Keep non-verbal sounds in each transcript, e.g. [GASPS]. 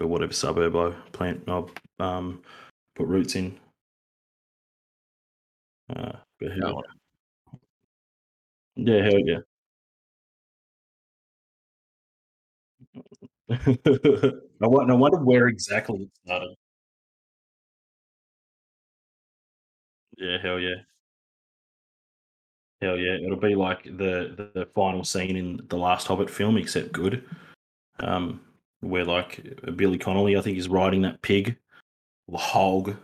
whatever suburb I plant, I um, put roots in. Uh, but hell, yeah, hell yeah. I wonder, I wonder where exactly it started. Yeah, hell yeah. Hell yeah. It'll be like the, the, the final scene in the last Hobbit film, except good. Um, where like Billy Connolly, I think, is riding that pig, the hog.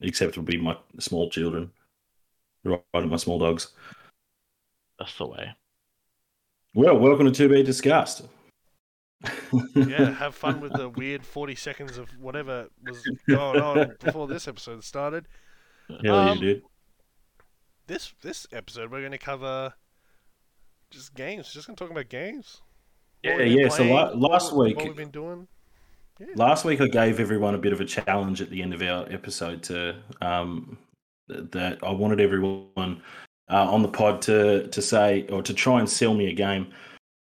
Except it'll be my small children riding my small dogs. That's the way. Well, welcome to To Be Discussed. yeah, [LAUGHS] have fun with the weird 40 seconds of whatever was going on before this episode started. Hell Um, yeah, dude. This this episode, we're going to cover just games. Just going to talk about games. Yeah, yeah. So playing, la- last what, week, what we've been doing. Yeah. last week I gave everyone a bit of a challenge at the end of our episode to um, that I wanted everyone uh, on the pod to to say or to try and sell me a game,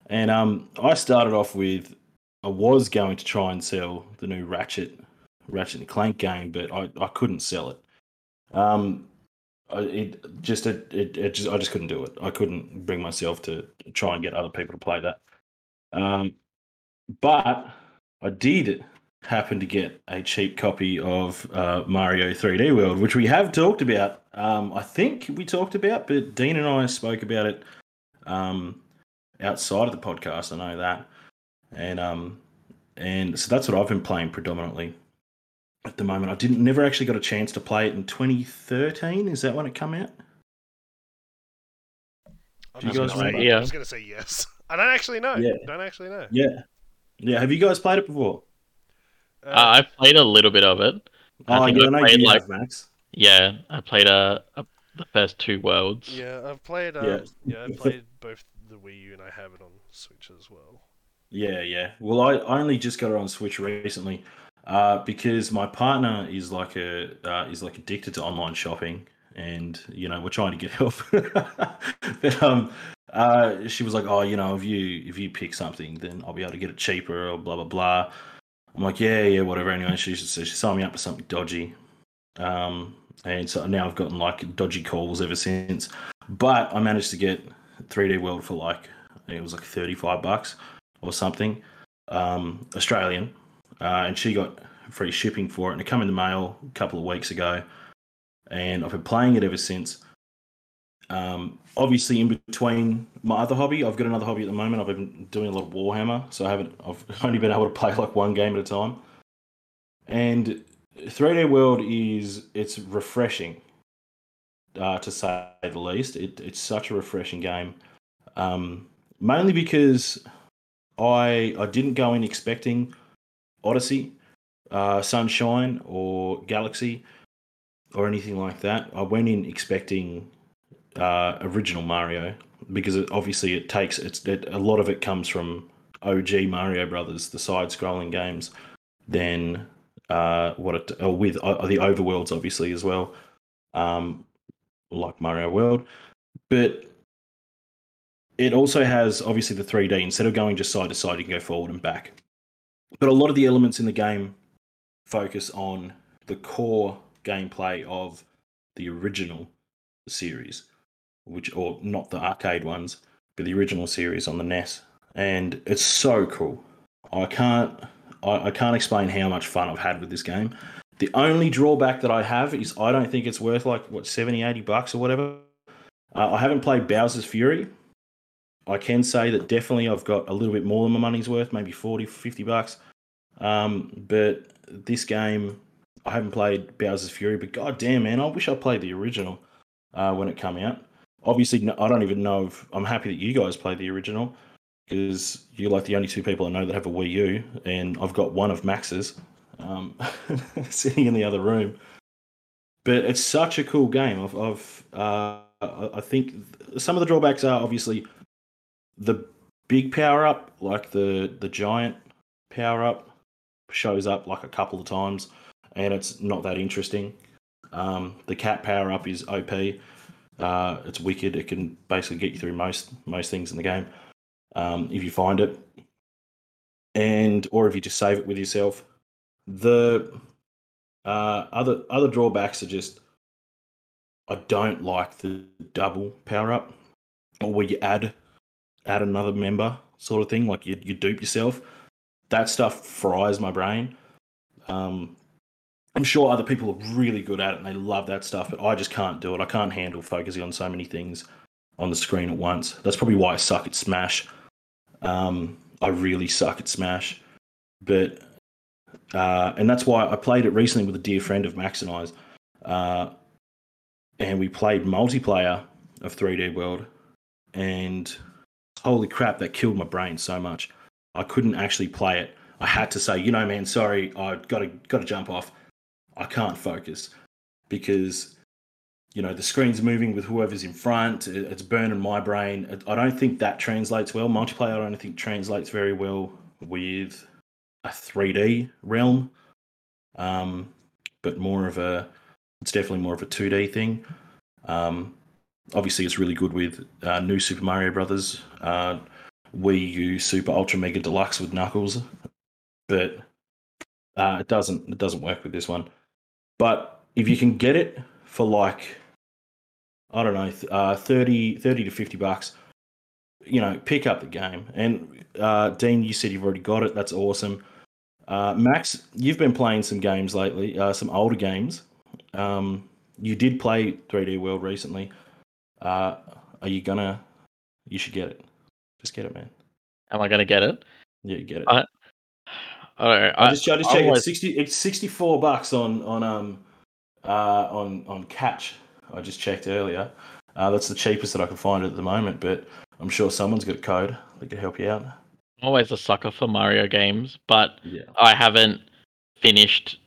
and um, I started off with I was going to try and sell the new Ratchet Ratchet and Clank game, but I, I couldn't sell it. Um, I, it just it, it, it just I just couldn't do it. I couldn't bring myself to try and get other people to play that. Um, but I did happen to get a cheap copy of uh, Mario 3D World, which we have talked about. Um, I think we talked about, but Dean and I spoke about it um, outside of the podcast. I know that, and um, and so that's what I've been playing predominantly at the moment. I didn't never actually got a chance to play it in 2013. Is that when it come out? I'm Do you guys say- remember? Yeah. I was going to say yes. [LAUGHS] I don't actually know. Yeah. Don't actually know. Yeah, yeah. Have you guys played it before? Uh, Uh, I played a little bit of it. I oh, think yeah, I I know played you like have, Max. yeah, I played uh, uh the first two worlds. yeah, I've played. Um, Yeah. yeah. I've played both the Wii U and I have it on Switch as well. Yeah, yeah. Well, I I only just got it on Switch recently, uh, because my partner is like a uh, is like addicted to online shopping, and you know we're trying to get [LAUGHS] help. but um, uh, she was like, oh, you know, if you if you pick something, then I'll be able to get it cheaper or blah blah blah. I'm like, yeah, yeah, whatever. Anyway, she she signed me up for something dodgy, um, and so now I've gotten like dodgy calls ever since. But I managed to get 3D World for like it was like 35 bucks or something, um, Australian, uh, and she got free shipping for it, and it came in the mail a couple of weeks ago, and I've been playing it ever since. Um, obviously, in between my other hobby, I've got another hobby at the moment. I've been doing a lot of Warhammer, so I haven't. I've [LAUGHS] only been able to play like one game at a time. And 3D World is it's refreshing, uh, to say the least. It, it's such a refreshing game, um, mainly because I I didn't go in expecting Odyssey, uh, Sunshine, or Galaxy, or anything like that. I went in expecting uh, original Mario because it, obviously it takes it's it, a lot of it comes from OG Mario Brothers, the side-scrolling games. Then uh, what it uh, with uh, the overworlds obviously as well, um, like Mario World, but it also has obviously the 3D. Instead of going just side to side, you can go forward and back. But a lot of the elements in the game focus on the core gameplay of the original series, which or not the arcade ones, but the original series on the NES. And it's so cool. I can't I, I can't explain how much fun I've had with this game. The only drawback that I have is I don't think it's worth like what 70, 80 bucks or whatever. Uh, I haven't played Bowser's Fury, I can say that definitely I've got a little bit more than my money's worth, maybe 40, 50 bucks. Um, but this game, I haven't played Bowser's Fury, but god damn, man, I wish I played the original uh, when it came out. Obviously, no- I don't even know if I'm happy that you guys played the original because you're like the only two people I know that have a Wii U, and I've got one of Max's um, [LAUGHS] sitting in the other room. But it's such a cool game. I've, I've uh, I I think some of the drawbacks are obviously the big power up, like the the giant power up, shows up like a couple of times, and it's not that interesting. Um, the cat power up is OP. Uh, it's wicked. It can basically get you through most most things in the game um, if you find it. and or if you just save it with yourself. The uh, other other drawbacks are just I don't like the double power up or where you add add another member sort of thing, like you you dupe yourself. That stuff fries my brain. Um, I'm sure other people are really good at it and they love that stuff, but I just can't do it. I can't handle focusing on so many things on the screen at once. That's probably why I suck at Smash. Um, I really suck at Smash, but uh, and that's why I played it recently with a dear friend of Max and I's, uh, and we played multiplayer of 3D World, and holy crap, that killed my brain so much. I couldn't actually play it. I had to say, you know, man, sorry, I got to got to jump off. I can't focus because you know the screen's moving with whoever's in front. It's burning my brain. I don't think that translates well. Multiplayer, I don't think translates very well with a 3D realm, um, but more of a. It's definitely more of a 2D thing. Um, obviously, it's really good with uh, new Super Mario Brothers, uh, Wii U Super Ultra Mega Deluxe with Knuckles, but uh, it doesn't. It doesn't work with this one. But if you can get it for like, I don't know, uh, 30, 30 to 50 bucks, you know, pick up the game. And uh, Dean, you said you've already got it. That's awesome. Uh, Max, you've been playing some games lately, uh, some older games. Um, you did play 3D World recently. Uh, are you gonna? You should get it. Just get it, man. Am I gonna get it? Yeah, get it. I, I just, I just checked. always- It's sixty. It's sixty-four bucks on on um uh on on Catch. I just checked earlier. Uh, that's the cheapest that I can find at the moment, but I'm sure someone's got a code that could help you out. I'm always a sucker for Mario games, but Yeah. I haven't finished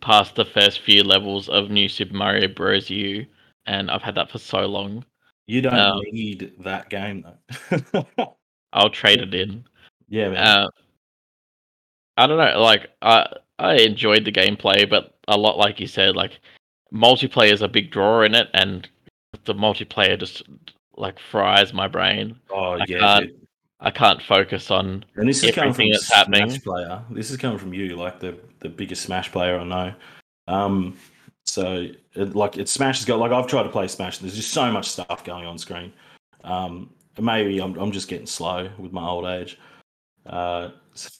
past the first few levels of New Super Mario Bros. U, and I've had that for so long. You don't Um, need that game though. [LAUGHS] I'll trade it in. yeah, man. Uh, I don't know. Like I I enjoyed the gameplay, but a lot like you said, like multiplayer is a big draw in it, and the multiplayer just like fries my brain. oh I yeah. can't-. I can't focus on. And this is coming from that's Smash happening. player. This is coming from you, like the the biggest Smash player I know. Um, so it, like it Smash has got like I've tried to play Smash. There's just so much stuff going on screen. Um, maybe I'm I'm just getting slow with my old age. Uh, [LAUGHS] so-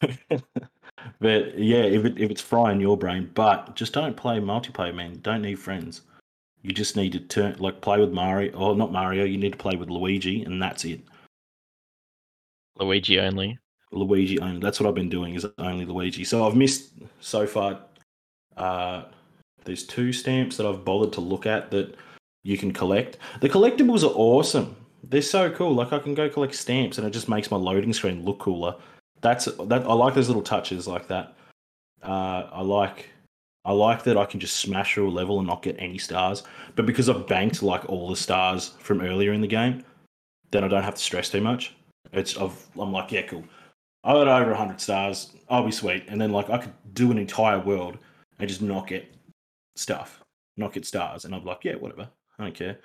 but yeah, if it, if it's frying your brain, but just don't play multiplayer, man. You don't need friends. You just need to turn like play with Mario or not Mario. You need to play with Luigi, and that's it. Luigi only. Luigi only. That's what I've been doing is only Luigi. So I've missed so far. Uh, there's two stamps that I've bothered to look at that you can collect. The collectibles are awesome. They're so cool. Like I can go collect stamps, and it just makes my loading screen look cooler. That's that. I like those little touches like that. Uh, I like. I like that I can just smash through a level and not get any stars. But because I've banked like all the stars from earlier in the game, then I don't have to stress too much. It's I've, I'm like, yeah, cool. I got over 100 stars. I'll be sweet. And then like I could do an entire world and just not get stuff, not get stars. And I'm like, yeah, whatever. I don't care.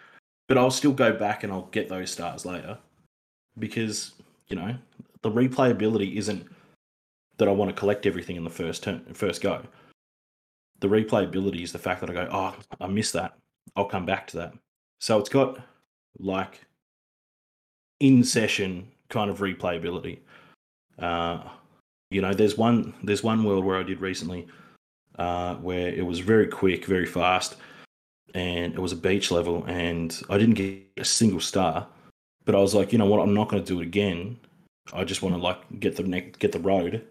But I'll still go back and I'll get those stars later because you know the replayability isn't that I want to collect everything in the first turn, first go. The replayability is the fact that I go, oh, I missed that. I'll come back to that. So it's got like in session kind of replayability. Uh, you know, there's one there's one world where I did recently uh, where it was very quick, very fast, and it was a beach level, and I didn't get a single star. But I was like, you know what, I'm not going to do it again. I just want to like get the neck, get the road.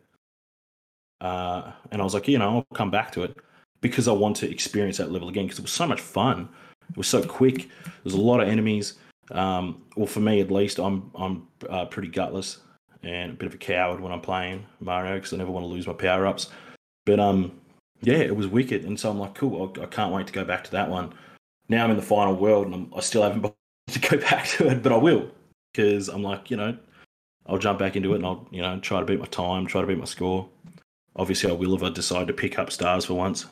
Uh, and I was like, you know, I'll come back to it because I want to experience that level again because it was so much fun. It was so quick. There's a lot of enemies. Um, well, for me at least, I'm I'm uh, pretty gutless and a bit of a coward when I'm playing Mario because I never want to lose my power ups. But um, yeah, it was wicked, and so I'm like, cool. I, I can't wait to go back to that one. Now I'm in the final world, and I'm, I still haven't [LAUGHS] to go back to it, but I will because I'm like, you know, I'll jump back into it and I'll you know try to beat my time, try to beat my score. Obviously, I will if I decide to pick up stars for once.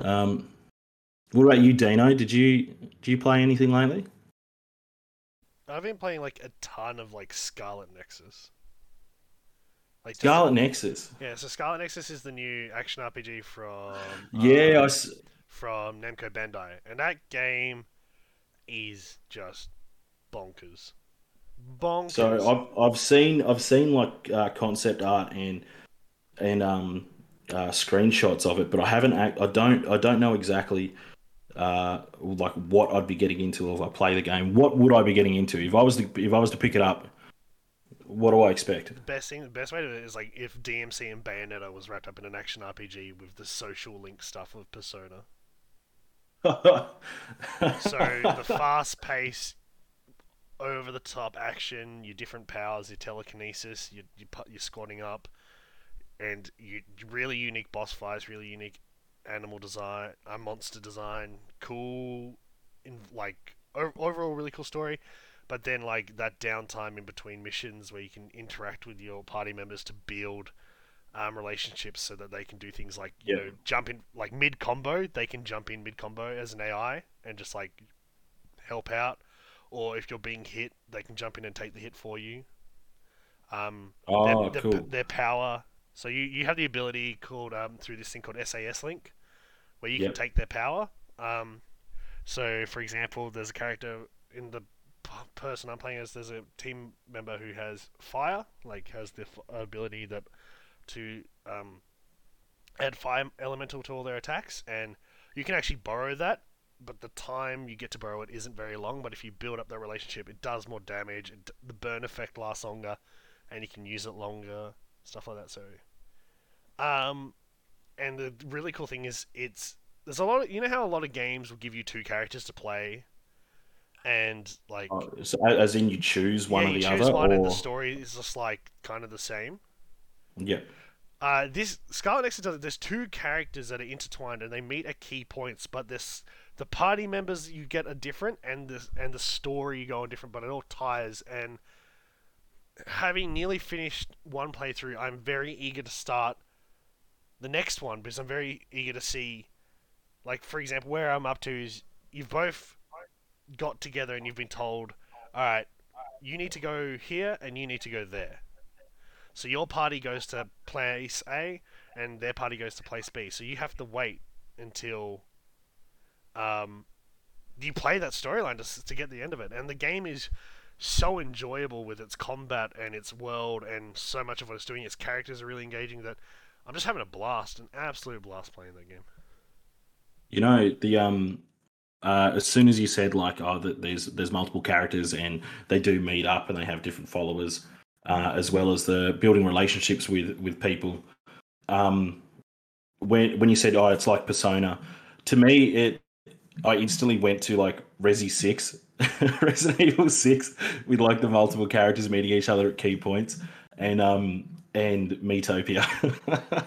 Um, what about you, Dino? Did you do you play anything lately? I've been playing like a ton of like Scarlet Nexus. Like just- Scarlet Nexus. Yeah, so Scarlet Nexus is the new action RPG from [GASPS] Yeah, um, s- from Namco Bandai, and that game is just bonkers. Bonkers. So I've I've seen I've seen like uh, concept art and and um uh, screenshots of it, but I haven't. Act, I don't. I don't know exactly uh like what I'd be getting into if I play the game. What would I be getting into if I was to if I was to pick it up? What do I expect? the best thing, the best way to do it is like if DMC and Bayonetta was wrapped up in an action RPG with the social link stuff of Persona. [LAUGHS] So the fast pace, over the top action, your different powers, your telekinesis, your your, your squatting up, and you really unique boss fights, really unique animal design, uh, monster design, cool, in like o- overall really cool story. But then like that downtime in between missions where you can interact with your party members to build um, relationships so that they can do things like you Yeah. know jump in like mid combo they can jump in mid combo as an AI and just like help out or if you're being hit they can jump in and take the hit for you um oh, their, cool. their, their power so you, you have the ability called um, through this thing called SAS link where you Yep. can take their power um so for example there's a character in the person I'm playing as there's a team member who has fire like has the f- ability that to um, add fire elemental to all their attacks, and you can actually borrow that. But the time you get to borrow it isn't very long. But if you build up that relationship, it does more damage. It, the burn effect lasts longer, and you can use it longer. Stuff like that. So, um, and the really cool thing is it's there's a lot of you know how a lot of games will give you two characters to play, and like Oh, so, as in you choose one yeah, or the choose other, one, and or the story is just like kind of the same. yeah. Uh, this Scarlet Nexus does it. There's two characters that are intertwined, and they meet at key points. But this, the party members you get are different, and the and the story you go on different. But it all ties. And having nearly finished one playthrough, I'm very eager to start the next one because I'm very eager to see, like for example, where I'm up to is you've both got together and you've been told, all right, you need to go here and you need to go there. So your party goes to place A, and their party goes to place B. So you have to wait until um, you play that storyline to, to get the end of it. And the game is so enjoyable with its combat and its world, and so much of what it's doing. Its characters are really engaging. That I'm just having a blast, an absolute blast playing that game. You know the um. Uh, as soon as you said like, oh, that there's there's multiple characters and they do meet up and they have different followers, uh, as well as the building relationships with with people. Um, when when you said, oh, it's like Persona, to me it, I instantly went to like Resi Six, [LAUGHS] Resident Evil Six, with like the multiple characters meeting each other at key points, and um and Metopia. [LAUGHS]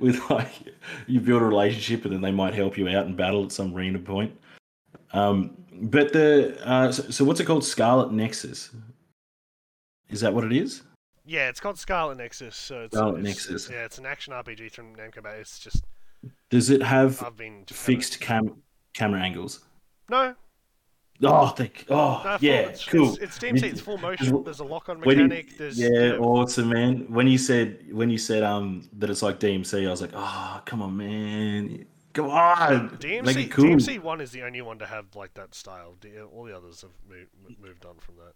with like you build a relationship and then they might help you out in battle at some random point. Um, but the uh, so, so what's it called? Scarlet Nexus. Is that what it is? Yeah, it's called Scarlet Nexus. So it's, Scarlet it's- Nexus. Yeah, it's an action RPG from Namco. It's just Does it have I've been just having a- fixed cam camera angles? No, Oh, thank. Oh, no, yeah, it's, cool. It's, it's DMC. It's full motion. There's a When you- mechanic. There's yeah, you know, awesome, man. When you said when you said um that it's like DMC, I was like, oh, come on, man, come on, DMC cool. DMC one is the only one to have like that style. All the others have moved, moved on from that.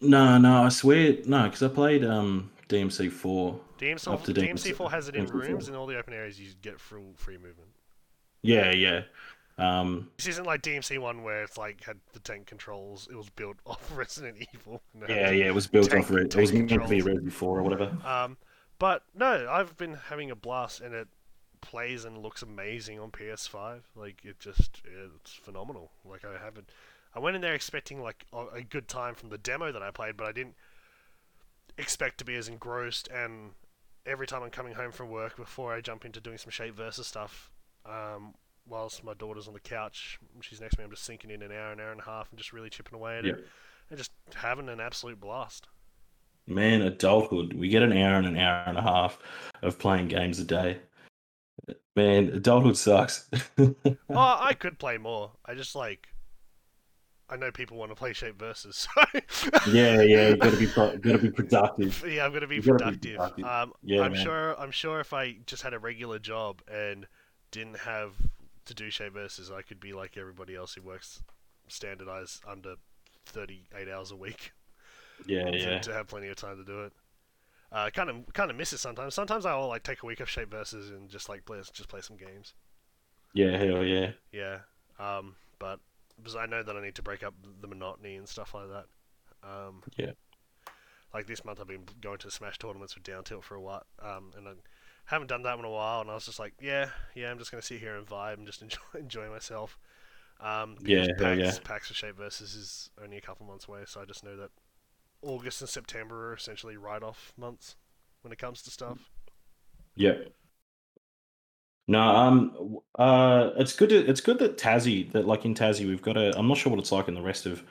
No, no, I swear, no, because I played um DMC four. DMC DMC four has it in DMC4. rooms and all the open areas. You get full free movement. Yeah, yeah. Um, This isn't like DMC one where it's like had the tank controls. It was built [LAUGHS] off Resident Evil. yeah, yeah. It was built Tank- off Resi. It was meant to be. Resi four or whatever. Um, but no, I've been having a blast, and it plays and looks amazing on PS5. Like it just, it's phenomenal. Like I haven't, I went in there expecting like a a good time from the demo that I played, but I didn't expect to be as engrossed. And every time I'm coming home from work, before I jump into doing some shape versus stuff, um, whilst my daughter's on the couch, she's next to me, I'm just sinking in an hour, an hour and a half, and just really chipping away at Yeah. it, and just having an absolute blast. Man, adulthood. We get an hour and an hour and a half of playing games a day. Man, adulthood sucks. [LAUGHS] oh, I could play more. I just like I know people want to play Shape versus. [LAUGHS] So Yeah, yeah, you got to be pro- [LAUGHS] got to be productive. yeah, I'm gonna be gotta be productive. productive. Um, Yeah, I'm man. sure. I'm sure if I just had a regular job and didn't have to do Shape versus, I could be like everybody else who works standardized under 38 hours a week. Yeah, [LAUGHS] to, yeah, to have plenty of time to do it. Uh, kind of, kind of miss it sometimes. Sometimes I'll like take a week off Shape versus and just like play, just play some games. yeah. Hell yeah. Yeah. Um, but because I know that I need to break up the monotony and stuff like that. Um, Yeah. Like this month, I've been going to Smash tournaments with Down Tilt for a while, um, and I haven't done that in a while. And I was just like, yeah, yeah, I'm just gonna sit here and vibe and just [LAUGHS] enjoy enjoy myself. Um, Yeah, PAX, yeah. PAX for Shape versus is only a couple months away, so I just know that August and September are essentially write-off months when it comes to stuff. Yep. No, um, uh, it's good. To, it's good that Tassie, that like in Tassie, we've got a. I'm not sure what it's like in the rest of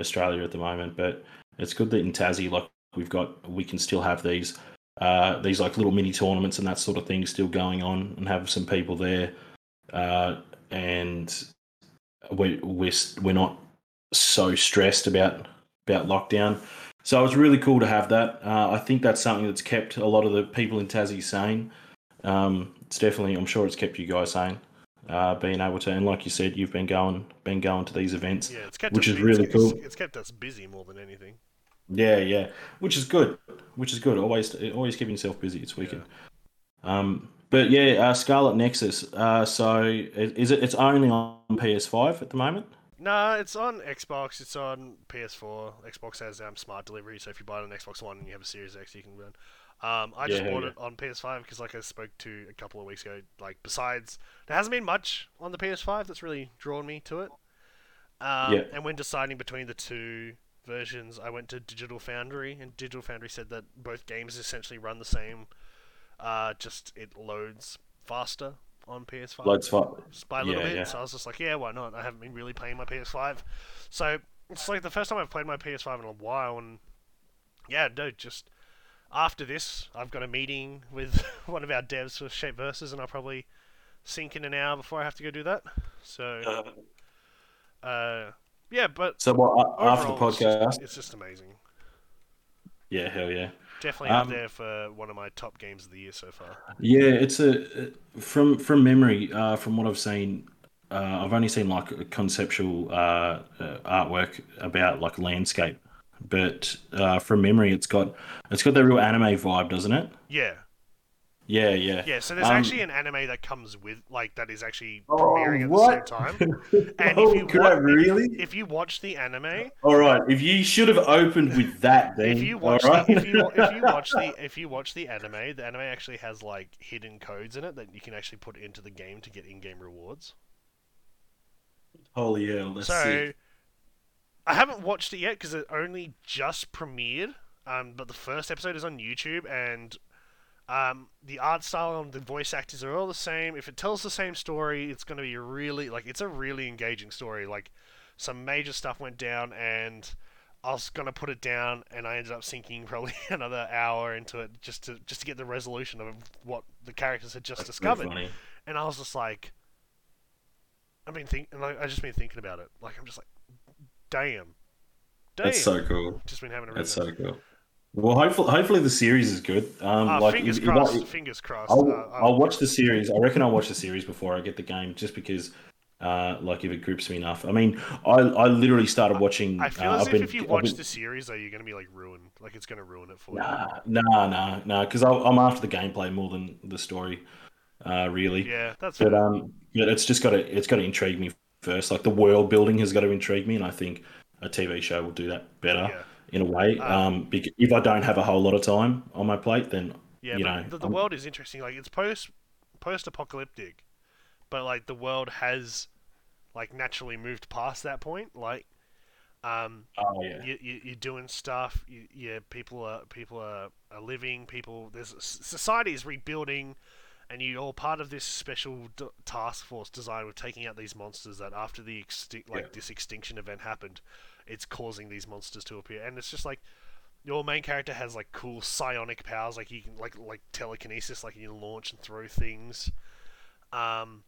Australia at the moment, but it's good that in Tassie, like we've got, we can still have these, uh, these like little mini tournaments and that sort of thing still going on, and have some people there, uh, and we we're we're not so stressed about about lockdown. So it's really cool to have that. Uh, I think that's something that's kept a lot of the people in Tassie sane. Um, it's definitely, I'm sure it's kept you guys sane. Uh, being able to, and like you said, you've been going, been going to these events. Yeah, it's kept Which us, is really it's, it's- cool. It's, kept us busy more than anything. Yeah, yeah, which is good. Which is good. Always, always keeping yourself busy. It's wicked. Um, but yeah, uh, Scarlet Nexus. Uh, so is it? It's only on PS5 at the moment. No, it's on Xbox. It's on PS4. Xbox has um, smart delivery, so if you buy it on Xbox One and you have a Series X, you can run. Um, I just Yeah, bought yeah. it on PS5 because, like I spoke to a couple of weeks ago, like besides there hasn't been much on the PS5 that's really drawn me to it. Um, Yeah. And when deciding between the two versions, I went to Digital Foundry, and Digital Foundry said that both games essentially run the same. Uh, just it loads faster on PS5 Loads fi- just by a little Yeah, bit. yeah. So I was just like, yeah, why not? I haven't been really playing my PS5, so it's like the first time I've played my PS5 in a while, and yeah, no, just after this, I've got a meeting with [LAUGHS] one of our devs for Shape Versus, and I'll probably sink in an hour before I have to go do that. So, uh, yeah, but So what? uh, After the overall, it's just- podcast? it's just amazing. Yeah, hell yeah. Definitely up Um, there for one of my top games of the year so far. Yeah, it's a from from memory. Uh, from what I've seen, uh, I've only seen like a conceptual uh, uh, artwork about like landscape, but uh, from memory, it's got it's got that real anime vibe, doesn't it? Yeah, Yeah, yeah. yeah. So there's Um, actually an anime that comes with like that is actually Oh, premiering at what? the same time. [LAUGHS] And oh, if you crap, wa- really? if you watch the anime, All right, if you should have opened with that, then if you watch right? the, if you if you [LAUGHS] watch the if you watch the anime, the anime actually has like hidden codes in it that you can actually put into the game to get in-game rewards. holy hell, that's so sick. I haven't watched it yet because it only just premiered. Um, but the first episode is on YouTube, and um, the art style and the voice actors are all the same. If it tells the same story, it's going to be really like it's a really engaging story. Like some major stuff went down, and I was going to put it down, and I ended up sinking [LAUGHS] probably another hour into it just to just to get the resolution of what the characters had just That's discovered. And I was just like, I've been thinking, like, I just been thinking about it. Like I'm just like, damn, damn. That's so cool. just been having a That's so cool. Well, hopefully, hopefully the series is good. Um, Ah, like fingers if- if I- crossed. fingers crossed. I'll, uh, I'll watch the series. I reckon I'll watch the series before I get the game, just because, uh, like if it grips me enough. I mean, I, I literally started watching. I feel uh, as I've if been- if you I've watch been- the series, though, you're gonna be like ruined. Like it's gonna ruin it for you. Nah, nah, nah, nah. Because I'm after the gameplay more than the story, uh, really. Yeah, that's But um, but it's just got to it's got to intrigue me first. Like the world building has got to intrigue me, and I think a TV show will do that better yeah, in a way. Um, Um, because if I don't have a whole lot of time on my plate, then yeah. you know, the, the world is interesting. Like it's post post apocalyptic, but like the world has like naturally moved past that point. Like, um, oh yeah, you, you you're doing stuff. You, yeah, people are people are, are living. People there's society is rebuilding, and you're all part of this special d- task force designed with taking out these monsters. That after the like Yeah. this extinction event happened, it's causing these monsters to appear, and it's just like. Your main character has like cool psionic powers, like you can like like telekinesis, like you can launch and throw things. Um,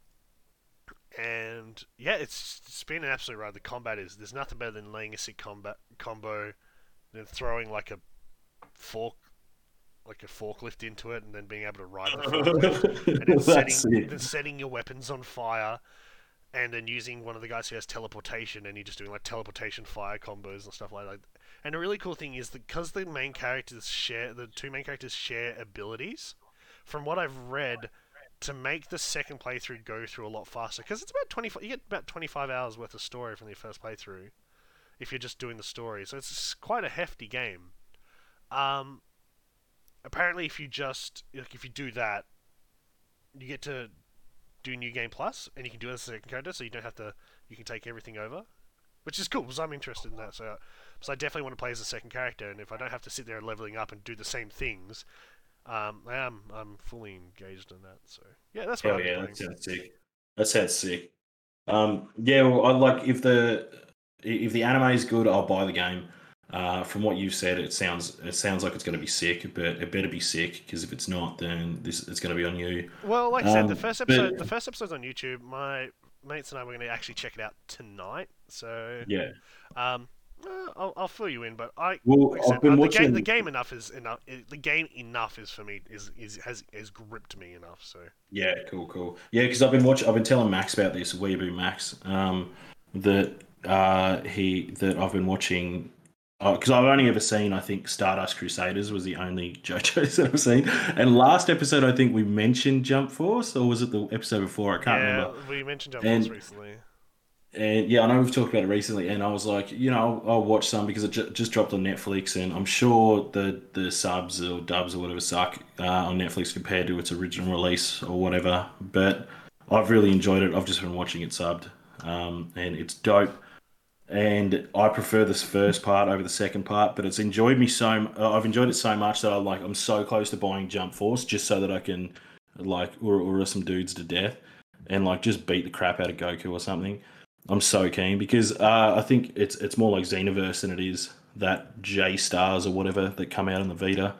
and yeah, it's, it's been an absolute ride. The combat is there's nothing better than laying a sick combat combo, then throwing like a fork, like a forklift into it, and then being able to ride the forklift, [LAUGHS] and then setting, it. then setting your weapons on fire, and then using one of the guys who has teleportation, and you're just doing like teleportation fire combos and stuff like that. And a really cool thing is that because the main characters share, the two main characters share abilities. From what I've read, to make the second playthrough go through a lot faster, because it's about twenty, you get about twenty five hours worth of story from the first playthrough, if you're just doing the story. So it's quite a hefty game. Um, apparently, if you just like if you do that, you get to do New Game Plus, and you can do it as a second character, so you don't have to. You can take everything over, which is cool because I'm interested in that. So, so I definitely want to play as a second character, and if I don't have to sit there leveling up and do the same things, um, I am I'm fully engaged in that. So yeah, that's what I'm yeah, that sounds sick. That sounds sick. Um, yeah, well, I like if the if the anime is good, I'll buy the game. Uh, from what you've said, it sounds it sounds like it's going to be sick, but it better be sick because if it's not, then this it's going to be on you. Well, like I said, the Um, first but- episode the first episode's on YouTube. My mates and I were going to actually check it out tonight. So Yeah. um, uh, I'll, I'll fill you in, but I Well, like I said, I've been uh, the watching. game the game enough is enough. The game enough is for me is is has has gripped me enough. So Yeah, cool, cool. Yeah, because I've been watching. I've been telling Max about this. Weeaboo Max. Um, that uh he that I've been watching. Because I've only ever seen, I think, Stardust Crusaders was the only [LAUGHS] JoJo's that I've seen. And last episode, I think we mentioned Jump Force, or was it the episode before? I can't yeah, remember. we mentioned Jump And- Force recently. And yeah, I know we've talked about it recently, and I was like, you know, I'll, I'll watch some because it ju- just dropped on Netflix, and I'm sure the the subs or dubs or whatever suck uh, on Netflix compared to its original release or whatever. But I've really enjoyed it. I've just been watching it subbed, um, and it's dope. And I prefer this first part over the second part, but it's enjoyed me so. uh, I've enjoyed it so much that I like. I'm so close to buying Jump Force just so that I can like or or some dudes to death and like just beat the crap out of Goku or something. I'm so keen because uh, I think it's it's more like Xenoverse than it is that J Stars or whatever that come out on the Vita,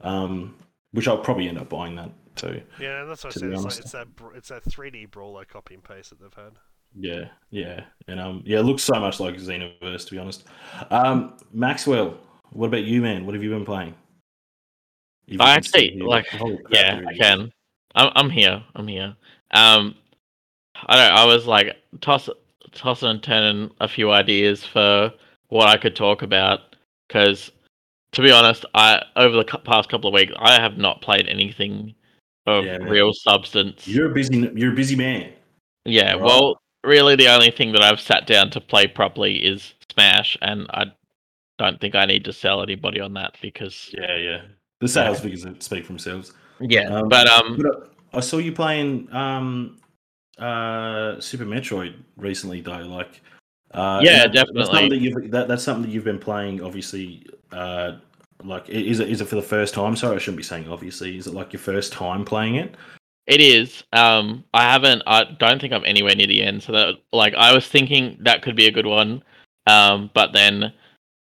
um, which I'll probably end up buying that too. Yeah, that's what I said. It's, like, it's that it's that 3D brawler copy and paste that they've had. Yeah, yeah, and um, yeah, it looks so much like Xenoverse to be honest. Um, Maxwell, what about you, man? What have you been playing? If I actually, like, Yeah, I can. I'm I'm here. I'm here. Um, I don't. I was like toss tossing and turning a few ideas for what I could talk about because, to be honest, I over the past couple of weeks I have not played anything of Yeah, real substance. You're a busy, you're a busy man. yeah. Right. Well, really, the only thing that I've sat down to play properly is Smash, and I don't think I need to sell anybody on that because Yeah, yeah. The sales figures speak for themselves. yeah. Um, but um, uh, I saw you playing um, uh, Super Metroid recently, though. Like, uh, Yeah, that- That's definitely. something, that you've, that, that's something that you've been playing, obviously. Uh, like, is it is it for the first time? Sorry, I shouldn't be saying obviously. Is it like your first time playing it? It is. Um, I haven't. I don't think I'm anywhere near the end. So that, like, I was thinking that could be a good one. Um, but then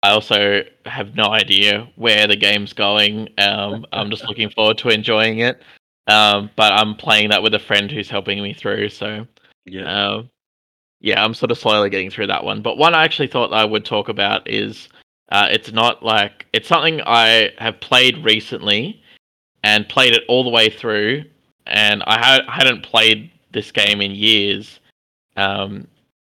I also have no idea where the game's going. Um, I'm just looking [LAUGHS] forward to enjoying it. Um, but I'm playing that with a friend who's helping me through. So, Yeah. um, yeah, I'm sort of slowly getting through that one. But one I actually thought I would talk about is uh, it's not like it's something I have played recently and played it all the way through. And I had, hadn't played this game in years, um,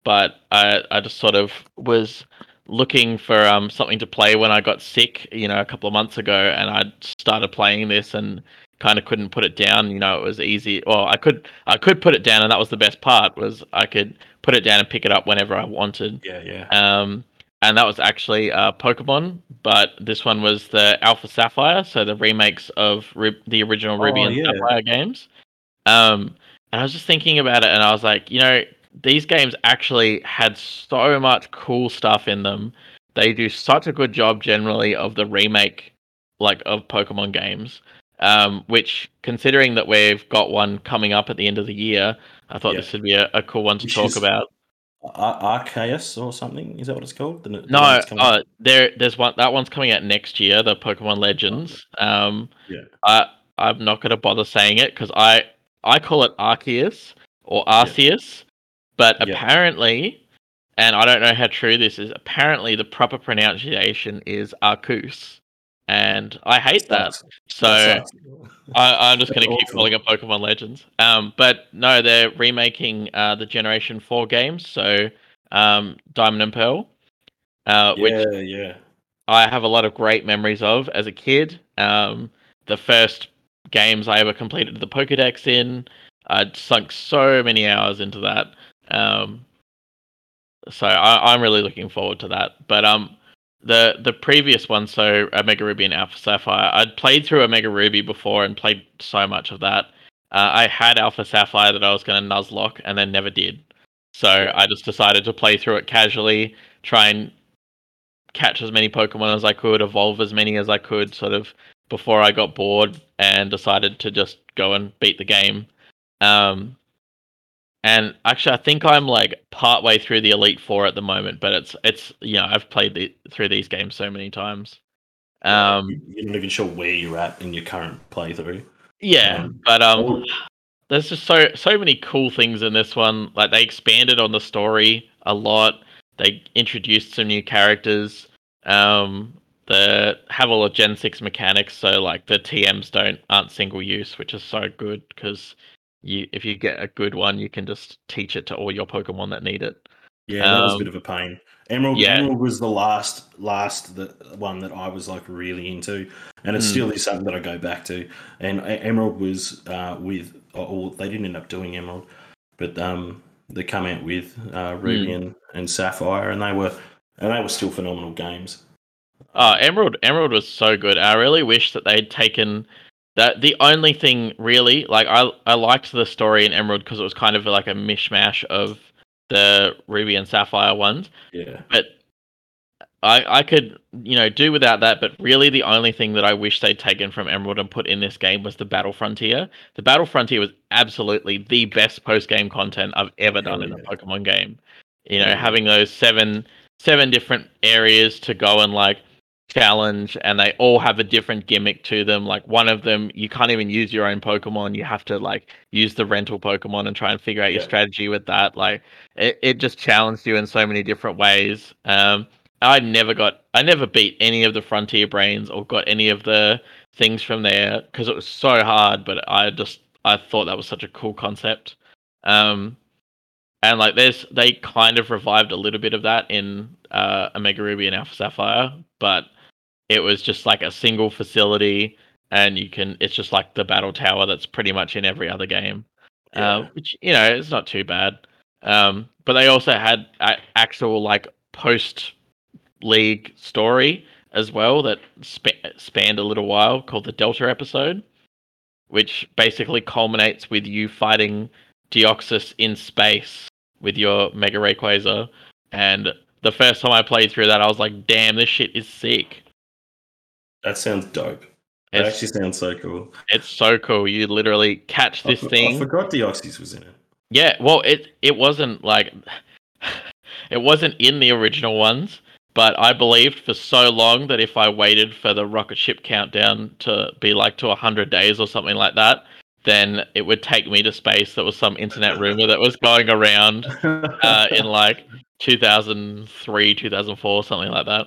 but I I just sort of was looking for um something to play when I got sick, you know, a couple of months ago, and I started playing this and kind of couldn't put it down. You know, it was easy. Well, I could I could put it down, and that was the best part was I could put it down and pick it up whenever I wanted. yeah, yeah. Um, and that was actually uh, Pokemon, but this one was the Alpha Sapphire, so the remakes of Ru- the original Ruby Oh, and yeah. Sapphire games. Um, and I was just thinking about it, and I was like, you know, these games actually had so much cool stuff in them. They do such a good job generally of the remake, like of Pokemon games. Um, which, considering that we've got one coming up at the end of the year, I thought Yeah. this would be a, a cool one to Which talk is- about. Ar- Arceus or something? Is that what it's called? The, the No, that's coming out? uh, there, there's one. That one's coming out next year. The Pokemon Legends. Um, Yeah. I, I'm not going to bother saying it because I, I call it Arceus or Arceus, But Yep. apparently, and I don't know how true this is. Apparently, the proper pronunciation is Arceus, and I hate that. So [LAUGHS] I, I'm just going to keep calling it Pokemon Legends. Um, but no, they're remaking uh, the Generation Four games, so um, Diamond and Pearl, uh, which yeah, yeah. I have a lot of great memories of as a kid. Um, the first games I ever completed the Pokedex in, I'd sunk so many hours into that. Um, so I, I'm really looking forward to that. But um, the the previous one, so Omega Ruby and Alpha Sapphire, I'd played through Omega Ruby before and played so much of that. Uh, I had Alpha Sapphire that I was going to Nuzlocke and then never did. So I just decided to play through it casually, try and catch as many Pokemon as I could, evolve as many as I could, sort of before I got bored and decided to just go and beat the game. Um, and actually, I think I'm like partway through the Elite Four at the moment, but it's it's you know I've played the, through these games so many times. Um, You- you're not even sure where you're at in your current playthrough. yeah, um, but um, Oh, there's just so so many cool things in this one. Like they expanded on the story a lot. They introduced some new characters. Um, the have all the Gen six mechanics, so like the TMs don't aren't single use, which is so good because you if you get a good one, you can just teach it to all your Pokemon that need it. Yeah, that was a Um, bit of a pain. Emerald, yeah. Emerald was the last, last the one that I was like really into, and it Hmm. still is something that I go back to. And Emerald was uh, with, or, or they didn't end up doing Emerald, but um, they come out with uh, Ruby Hmm. and, and Sapphire, and they were, and they were still phenomenal games. Oh, Emerald Emerald was so good. I really wish that they'd taken that the only thing really like I I liked the story in Emerald because it was kind of like a mishmash of the Ruby and Sapphire ones, Yeah, but I I could you know do without that. But really, the only thing that I wish they'd taken from Emerald and put in this game was the Battle Frontier. The Battle Frontier was absolutely the best post game content I've ever done in a. Pokemon game. You know, having those seven seven different areas to go and like challenge and they all have a different gimmick to them like one of them you can't even use your own pokemon you have to like use the rental pokemon and try and figure out your Yeah. strategy with that like it, it just challenged you in so many different ways um i never got i never beat any of the frontier brains or got any of the things from there because it was so hard but i just i thought that was such a cool concept um and like there's they kind of revived a little bit of that in uh omega ruby and alpha sapphire but it was just like a single facility and you can it's just like the battle tower that's pretty much in every other game. Yeah. uh, which you know it's not too bad. Um but they also had a- actual like post league story as well that spa- spanned a little while called the delta episode which basically culminates with you fighting deoxys in space with your mega rayquaza. And the first time i played through that i was like damn this shit is sick that sounds dope. That it's, actually sounds so cool. it's so cool you literally catch this I, thing I forgot Deoxys was in it. Yeah, well, it it wasn't like [LAUGHS] it wasn't in the original ones, but I believed for so long that if I waited for the rocket ship countdown to be like to hundred days or something like that, then it would take me to space. That was some internet [LAUGHS] rumor that was going around [LAUGHS] uh, in like 2003, 2004, something like that.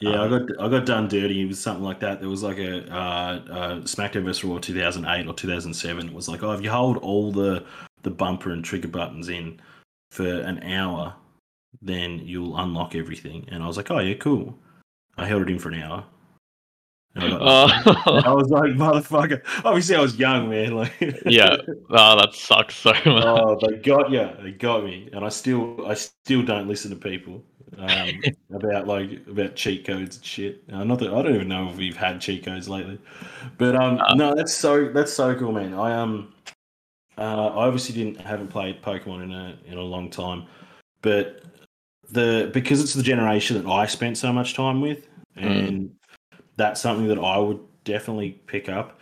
Yeah, I Um, got I got done dirty It was something like that. There was like a uh, uh, SmackDown vs Raw 2008 or 2007. It was like, oh, if you hold all the the bumper and trigger buttons in for an hour, then you'll unlock everything. And I was like, oh yeah, cool. I held it in for an hour. I, got Oh, [LAUGHS] I was like, [LAUGHS] motherfucker. Obviously, I was young, man. Like, [LAUGHS] Yeah. oh, that sucks so much. oh, they got you. They got me, and I still, I still don't listen to people um, [LAUGHS] about like about cheat codes and shit. Uh, not that I don't even know if we've had cheat codes lately, but um, Uh. no, that's so that's so cool, man. I um, uh, I obviously didn't haven't played Pokemon in a in a long time, but the because it's the generation that I spent so much time with, Mm. and that's something that I would definitely pick up.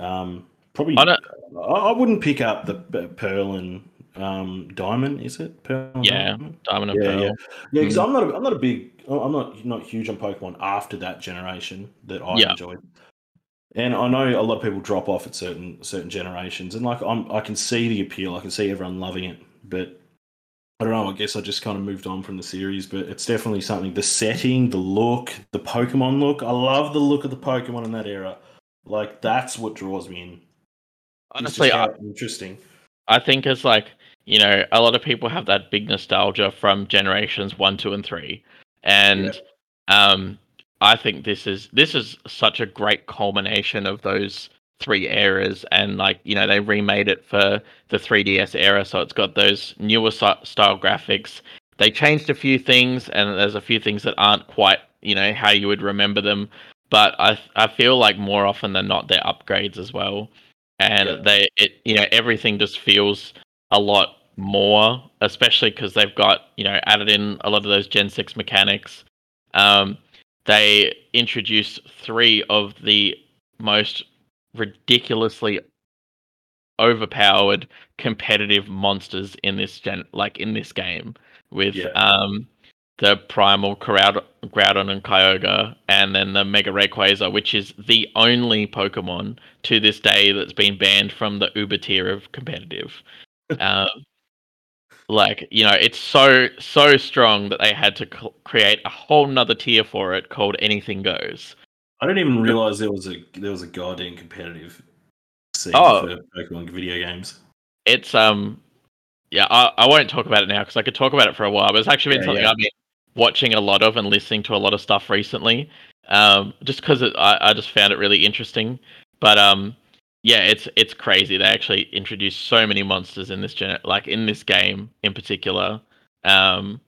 Um, probably I don't- I, I wouldn't pick up the Pearl and um, Diamond. Is it Pearl? Yeah, Diamond? Diamond and yeah, Pearl. yeah, yeah. Because Mm. I'm not, a, I'm not a big, I'm not not huge on Pokemon after that generation that I Yeah. enjoyed. And I know a lot of people drop off at certain certain generations, and like I'm, I can see the appeal. I can see everyone loving it. but I don't know. I guess I just kind of moved on from the series, but it's definitely something. The setting, the look, the Pokemon look. I love the look of the Pokemon in that era. Like that's what draws me in. Honestly, I, interesting. I think it's like you know a lot of people have that big nostalgia from generations one, two, and three, and um, I think this is this is such a great culmination of those three eras, and like you know they remade it for the 3DS era, so it's got those newer style graphics. They changed a few things, and there's a few things that aren't quite you know how you would remember them, but I I feel like more often than not they're upgrades as well, and Yeah. they it you know everything just feels a lot more, especially because they've got you know added in a lot of those Gen six mechanics. Um, they introduced three of the most ridiculously overpowered competitive monsters in this gen like in this game with Yeah. um the primal Groud- Groudon and Kyogre and then the Mega Rayquaza which is the only Pokemon to this day that's been banned from the Uber tier of competitive um like you know it's so so strong that they had to cl- create a whole nother tier for it called anything goes I didn't even realize there was a there was a goddamn competitive scene Oh. for Pokemon video games. it's um yeah I, I won't talk about it now because i could talk about it for a while but it's actually been Yeah, something yeah. i've been watching a lot of and listening to a lot of stuff recently um just because I, I just found it really interesting but um yeah it's it's crazy. They actually introduced so many monsters in this gen like in this game in particular um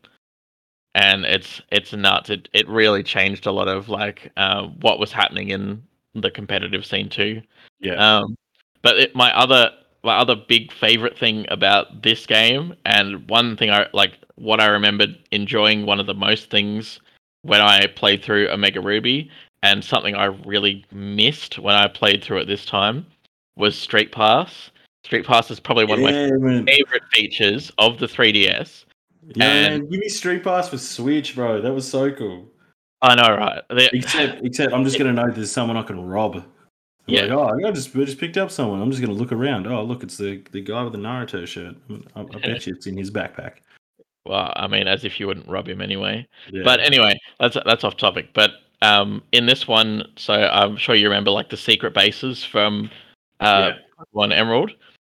and it's it's nuts. It, it really changed a lot of like um what was happening in the competitive scene too. Yeah. um, but it, my other my other big favorite thing about this game, and one thing I like, what I remembered enjoying one of the most things when I played through Omega Ruby, and something I really missed when I played through it this time, was Street Pass. Street Pass is probably one of my man. favorite features of the 3DS. Yeah, and- man. Give me Street Pass for Switch, bro. That was so cool. I know, right? Except, except I'm just gonna know there's someone I can rob. I'm Yeah. Like, oh, I just, I just picked up someone. I'm just gonna look around. Oh, look, it's the the guy with the Naruto shirt. I, I bet you it's in his backpack. well, I mean, as if you wouldn't rob him anyway. Yeah. But anyway, that's that's off topic. But um, in this one, so I'm sure you remember like the secret bases from uh, One Emerald.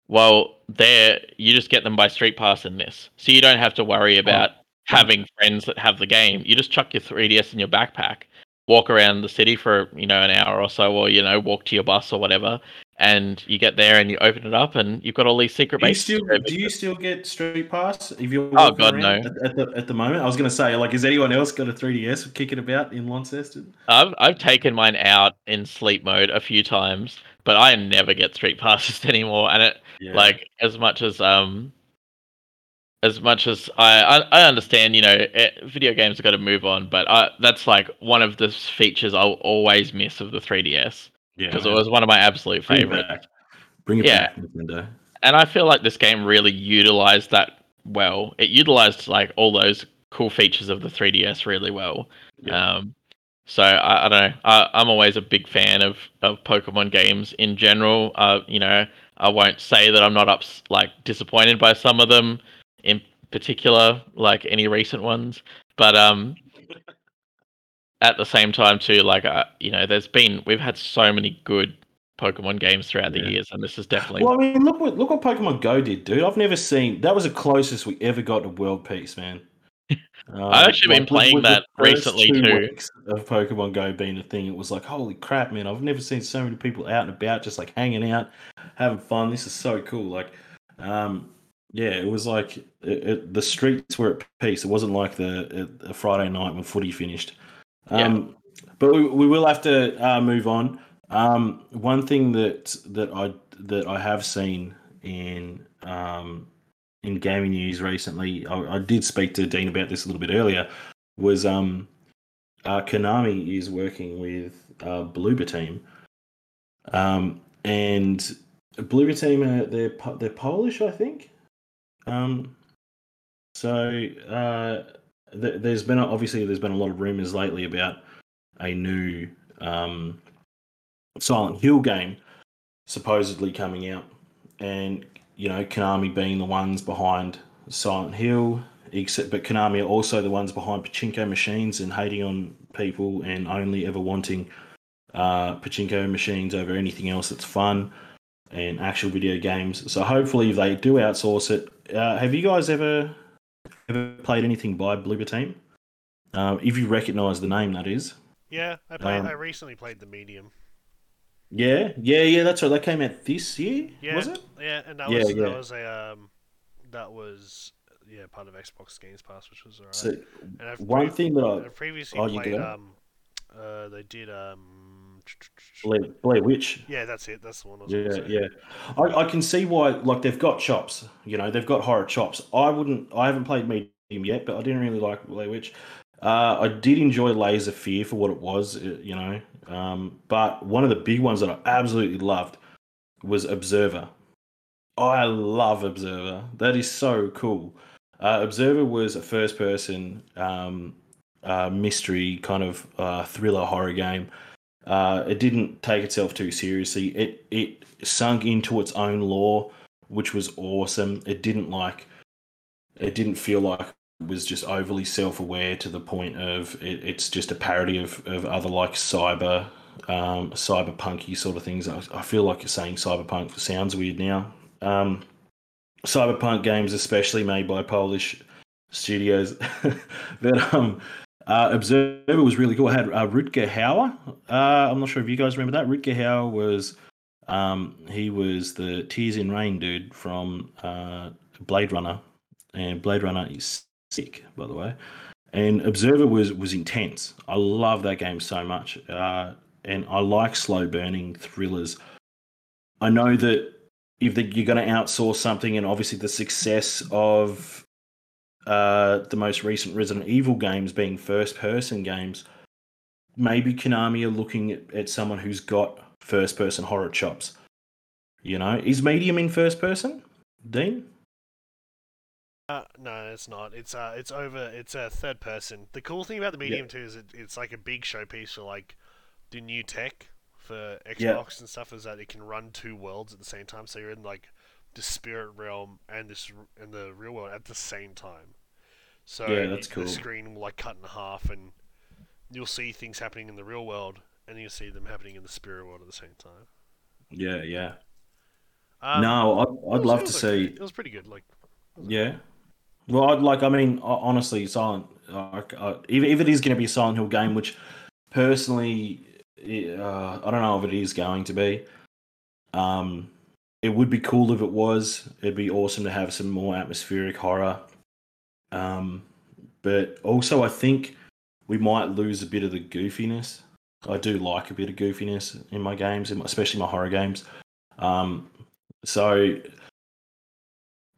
Well, there you just get them by Street Pass in this, so you don't have to worry about having friends that have the game. You just chuck your 3DS in your backpack, walk around the city for you know an hour or so, or you know walk to your bus or whatever, and you get there and you open it up and you've got all these secret do you bases. still do you still get Street Pass if you're Oh, God, no. at, at the at the moment? I was gonna say, like, has anyone else got a 3DS kicking about in Launceston? I've I've taken mine out in sleep mode a few times, but I never get street passes [LAUGHS] anymore. And it Yeah. like as much as um as much as I I, I understand, you know, eh, video games have got to move on, but I, that's like one of the features I'll always miss of the 3DS yeah, because it was one of my absolute Bring it favorites. back. Bring it Yeah. back, Nintendo. And I feel like this game really utilized that well. It utilized like all those cool features of the 3DS really well. Yeah. Um, so I, I don't know. I, I'm always a big fan of, of Pokemon games in general. Uh, you know, I won't say that I'm not ups, like disappointed by some of them, in particular, like any recent ones. But um, at the same time, too, like uh, you know, there's been we've had so many good Pokemon games throughout the Yeah. years, and this is definitely Well, I mean, look what look what Pokemon Go did, dude. I've never seen that was the closest we ever got to world peace, man. Um, I've actually been with- playing with the that recently, two too. Of Pokemon Go being a thing, it was like, holy crap, man! I've never seen so many people out and about, just like hanging out, having fun. This is so cool. Like, um, yeah, it was like it, it, the streets were at peace. It wasn't like the a Friday night when footy finished. Um, But we, we will have to uh, move on. Um, one thing that that I that I have seen in um, in gaming news recently, I, I did speak to Dean about this a little bit earlier, was um, uh, Konami is working with uh, Bloober Team, um, and Bloober Team they're they're Polish, I think. Um, so uh, th- there's been a- obviously there's been a lot of rumors lately about a new um, Silent Hill game supposedly coming out, and you know, Konami being the ones behind Silent Hill, except but Konami are also the ones behind pachinko machines and hating on people and only ever wanting uh, pachinko machines over anything else that's fun and actual video games. So hopefully they do outsource it. Uh, have you guys ever ever played anything by Bloober Team? Uh, if you recognise the name, that is. Yeah, I played. Um, I recently played the medium. Yeah, yeah, yeah. That's right. That came out this year, Yeah, was it? yeah, and that Yeah, was yeah. that was a um, that was yeah part of Xbox Games Pass, which was alright. So and I've one pre- thing that I I've previously Oh, you played um, uh, they did um, Blair, Blair Witch. yeah, that's it. That's the one. I was Yeah, yeah. I, I can see why. Like they've got chops. You know, they've got horror chops. I wouldn't. I haven't played medium yet, but I didn't really like Blair Witch. Uh, I did enjoy Layers of Fear for what it was. uh, You know, um, but one of the big ones that I absolutely loved was Observer. I love Observer. That is so cool. Uh, Observer was a first-person um, uh, mystery kind of uh, thriller horror game. Uh, it didn't take itself too seriously. It it sunk into its own lore, which was awesome. It didn't like, it didn't feel like was just overly self-aware to the point of it, it's just a parody of, of other like cyber, um, cyberpunky sort of things. I, I feel like you're saying cyberpunk sounds weird now. Um, cyberpunk games, especially made by Polish studios, [LAUGHS] that um, uh, Observer was really cool. I had uh, Rutger Hauer. Uh, I'm not sure if you guys remember that. Rutger Hauer was um, he was the Tears in Rain dude from uh, Blade Runner, and Blade Runner is sick, by the way. And Observer was was intense. I love that game so much, uh, and I like slow burning thrillers. I know that if the, you're going to outsource something, and obviously the success of uh, the most recent Resident Evil games being first person games, maybe Konami are looking at, at someone who's got first person horror chops. You know, is Medium in first person? Dean? Uh, no, it's not. It's uh, it's over. It's a third person. The cool thing about the medium too is it, it's like a big showpiece for like the new tech for Xbox Yeah. and stuff. Is that it can run two worlds at the same time. So you're in like the spirit realm and this and the real world at the same time. So Yeah, that's cool. The screen will like cut in half, and you'll see things happening in the real world, and you'll see them happening in the spirit world at the same time. Yeah, yeah. Um, no, I'd, I'd love to see. It was pretty good. Like Yeah. Well, I'd like. I mean, honestly, Silent. Uh, uh, if if it is going to be a Silent Hill game, which personally, uh, I don't know if it is going to be. Um, it would be cool if it was. It'd be awesome to have some more atmospheric horror. Um, but also, I think we might lose a bit of the goofiness. I do like a bit of goofiness in my games, especially my horror games. Um, so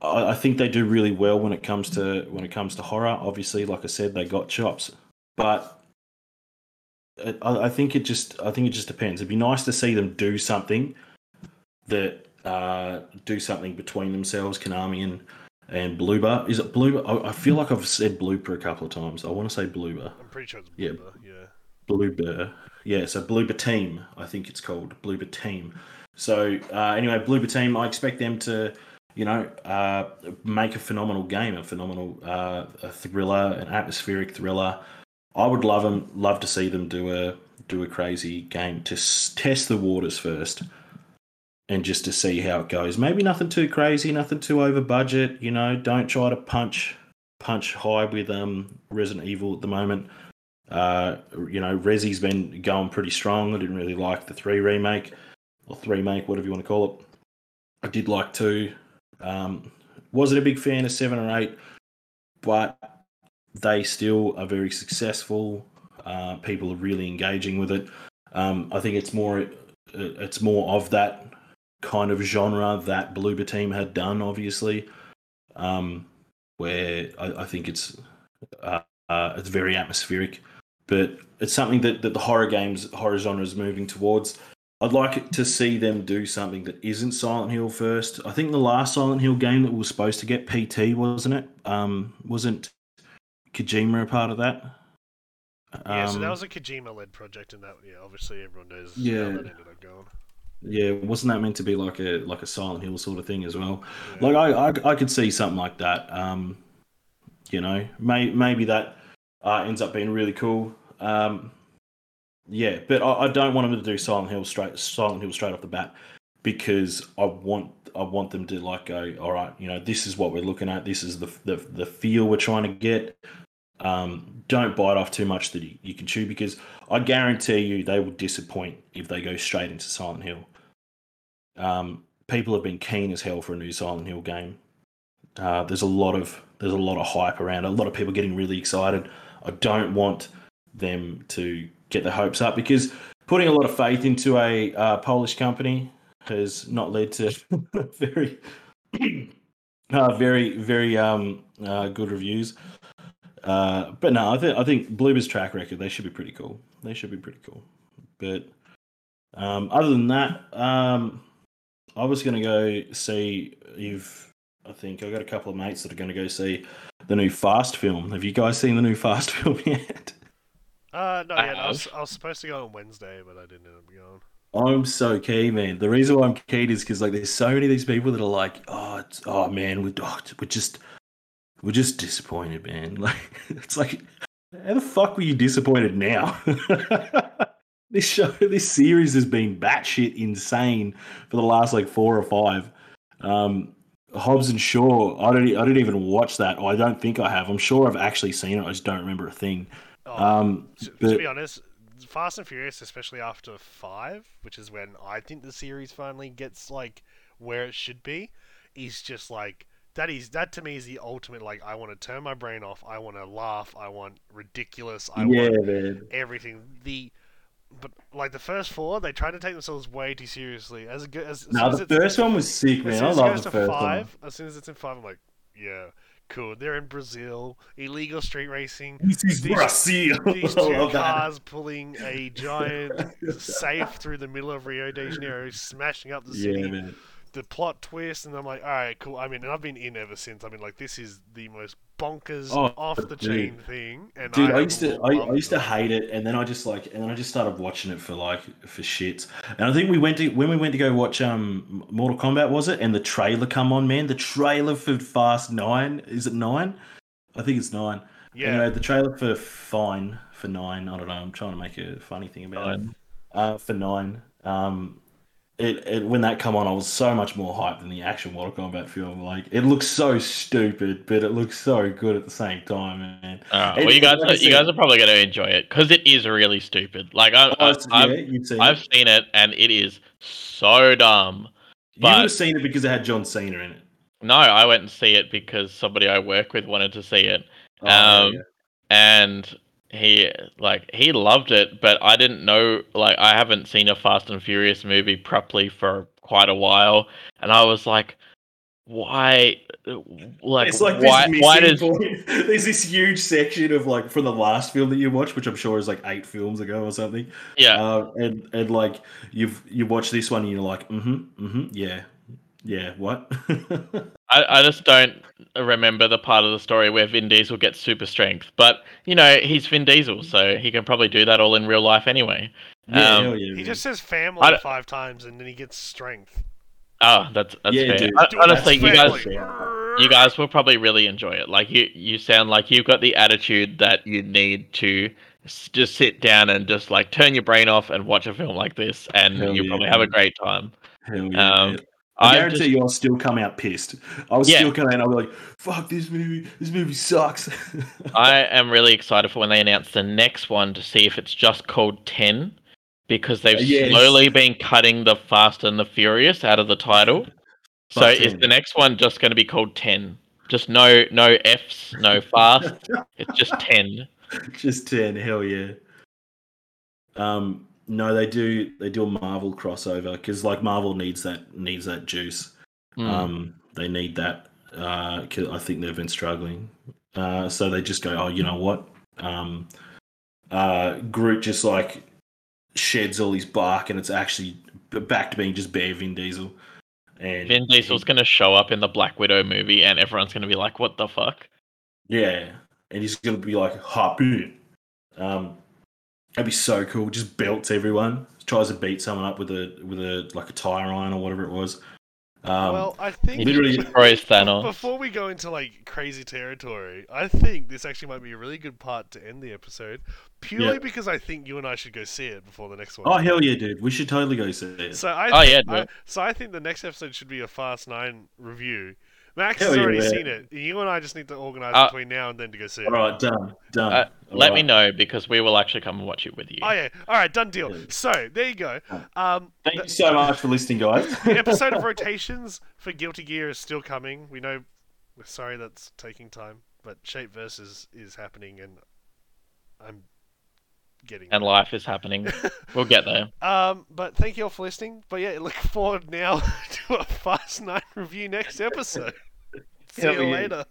I, I think they do really well when it comes to when it comes to horror. Obviously, like I said, they got chops, but I, I think it just I think it just depends. It'd be nice to see them do something that uh, do something between themselves, Konami and and Bloober. Is it Bloober? I, I feel like I've said Blooper a couple of times. I want to say Bloober. I'm pretty sure it's Yeah. Yeah. Bloober. Yeah, so Bloober Team, I think it's called Bloober Team. So uh, anyway, Bloober Team, I expect them to, you know, uh, make a phenomenal game, a phenomenal uh, a thriller, an atmospheric thriller. I would love them, love to see them do a do a crazy game to s- test the waters first, and just to see how it goes. Maybe nothing too crazy, nothing too over budget. You know, don't try to punch punch high with um Resident Evil at the moment. Uh, you know, Resi's been going pretty strong. I didn't really like the three remake or three make, whatever you want to call it. I did like two. Um, wasn't a big fan of seven or eight, but they still are very successful. Uh, people are really engaging with it. Um, I think it's more it's more of that kind of genre that Bloober Team had done, obviously, um, where I, I think it's uh, uh, it's very atmospheric, but it's something that, that the horror games horror genre is moving towards. I'd like to see them do something that isn't Silent Hill first. I think the last Silent Hill game that was supposed to get PT, wasn't it? Um, wasn't Kojima a part of that? Yeah, so that Um, was a Kojima led project, and that, yeah, obviously everyone knows Yeah. how that ended up going. Yeah, wasn't that meant to be like a like a Silent Hill sort of thing as well? Like I, I, I could see something like that. Um, you know, may, maybe that uh, ends up being really cool. Um, yeah, but I, I don't want them to do Silent Hill straight Silent Hill straight off the bat because I want I want them to like go, all right, you know, this is what we're looking at. This is the the, the feel we're trying to get. Um, don't bite off too much that you, you can chew because I guarantee you they will disappoint if they go straight into Silent Hill. Um, people have been keen as hell for a new Silent Hill game. Uh, there's a lot of there's a lot of hype around. A lot of people getting really excited. I don't want them to get their hopes up because putting a lot of faith into a uh, Polish company has not led to [LAUGHS] very, [CLEARS THROAT] uh, very, very um, uh, good reviews. Uh, but no, I think I think Bloober's track record they should be pretty cool. They should be pretty cool. But um, other than that, um, I was going to go see if I think I got a couple of mates that are going to go see the new Fast film. Have you guys seen the new Fast [LAUGHS] film yet? Uh, no, I yeah, I was. I was supposed to go on Wednesday, but I didn't end up going. I'm so keen, man. The reason why I'm keen is because like there's so many of these people that are like, oh, it's, oh man, we oh, we're just we're just disappointed, man. [LAUGHS] Like it's like, how the fuck were you disappointed now? [LAUGHS] this show, this series has been batshit insane for the last like four or five. Um, Hobbs and Shaw, I don't, I didn't even watch that. Or I don't think I have. I'm sure I've actually seen it. I just don't remember a thing. Oh, Um, to, to be honest, Fast and Furious, especially after five, which is when I think the series finally gets like where it should be, is just like that is that to me is the ultimate. Like I want to turn my brain off. I want to laugh. I want ridiculous. I yeah, want man. everything. The but like the first four, they try to take themselves way too seriously. As, as, as No, the first one was sick, man. I love the first one. five, as soon as it's in five, I'm like, yeah, cool. They're in Brazil, illegal street racing. This is These- Brazil. These [LAUGHS] two love that. cars pulling a [LAUGHS] giant safe through the middle of Rio de Janeiro, smashing up the city. Yeah. The plot twist, and I'm like, all right, cool. I mean, and I've been in ever since. I mean, like, this is the most bonkers, Oh, off the dude. chain thing. And Dude, I have used to I, I used to hate it, and then I just like, and then I just started watching it for like for shits. And I think we went to when we went to go watch um Mortal Kombat was it, and the trailer come on, man. The trailer for Fast Nine is it nine? I think it's nine. Yeah, Anyway, the trailer for Fine for nine. I don't know. I'm trying to make a funny thing about it. Uh, for nine. Um, it, it when that come on, I was so much more hyped than the actual Mortal Kombat film. Like it looks so stupid, but it looks so good at the same time, man. Uh, well, you guys, like you guys are probably going to enjoy it because it is really stupid. Like I, Oh, I've, yeah, seen I've it. seen it, and it is so dumb. You would but- have seen it because it had John Cena in it. No, I went and see it because somebody I work with wanted to see it, Oh, Um, yeah. and he like he loved it, but I didn't know. Like I haven't seen a Fast and Furious movie properly for quite a while, and I was like, why? Like, it's like why? this Why does? [LAUGHS] There's this huge section of like from the last film that you watched, which I'm sure is like eight films ago or something. Yeah, Uh, and and like you've you watch this one and you're like, mm-hmm, mm-hmm, yeah, yeah, what? [LAUGHS] I, I just don't remember the part of the story where Vin Diesel gets super strength. But you know, he's Vin Diesel, so he can probably do that all in real life anyway. yeah, Um, yeah. he just says family I five times, and then he gets strength. Oh, that's that's Yeah, fair. dude. Hon- Dude, Honestly, that's you guys, you guys will probably really enjoy it. Like you, you sound like you've got the attitude that you need to just sit down and just like turn your brain off and watch a film like this, and Hell you yeah, probably have a great time. Hell yeah. Um, man. I guarantee just- you, I'll still come out pissed. I was Yeah. still coming out. and I'll be like, "Fuck this movie! This movie sucks." [LAUGHS] I am really excited for when they announce the next one to see if it's just called Ten, because they've Yes. slowly been cutting the Fast and the Furious out of the title. So Fuck is 10. the next one just going to be called Ten? Just no, no Fs, no Fast. [LAUGHS] it's just Ten. Just ten. Hell yeah. Um, no, they do. They do a Marvel crossover because like Marvel needs that needs that juice. Hmm. Um, they need that. Uh, 'cause I think they've been struggling. Uh, so they just go, oh, you know what? Um, uh, Groot just like sheds all his bark, and it's actually back to being just bare Vin Diesel. And Vin Diesel's going to show up in the Black Widow movie, and everyone's going to be like, "What the fuck?" Yeah, and he's gonna be like hop in. Um, that'd be so cool. Just belts everyone. tries to beat someone up with a with a like a tire iron or whatever it was. Um, well, I think Literally- destroys Thanos. Before we go into like crazy territory, I think this actually might be a really good part to end the episode, purely Yeah. because I think you and I should go see it before the next one. oh hell yeah, dude! We should totally go see it. So I Oh, yeah, do I, it. so I think the next episode should be a Fast Nine review. Max Hell has already man. seen it. You and I just need to organise Uh, between now and then to go see it. All right, done, done. Uh, All let me know because we will actually come and watch it with you. Oh yeah, all right, done deal. So there you go. Um, Thank the, you so much for listening, guys. [LAUGHS] the episode of [LAUGHS] rotations for Guilty Gear is still coming. We know. We're sorry that's taking time, but Shape Versus is happening, and I'm getting. And life is happening. [LAUGHS] we'll get there. Um, but thank you all for listening. But yeah, look forward now to a Fast Nine review next episode. See you later.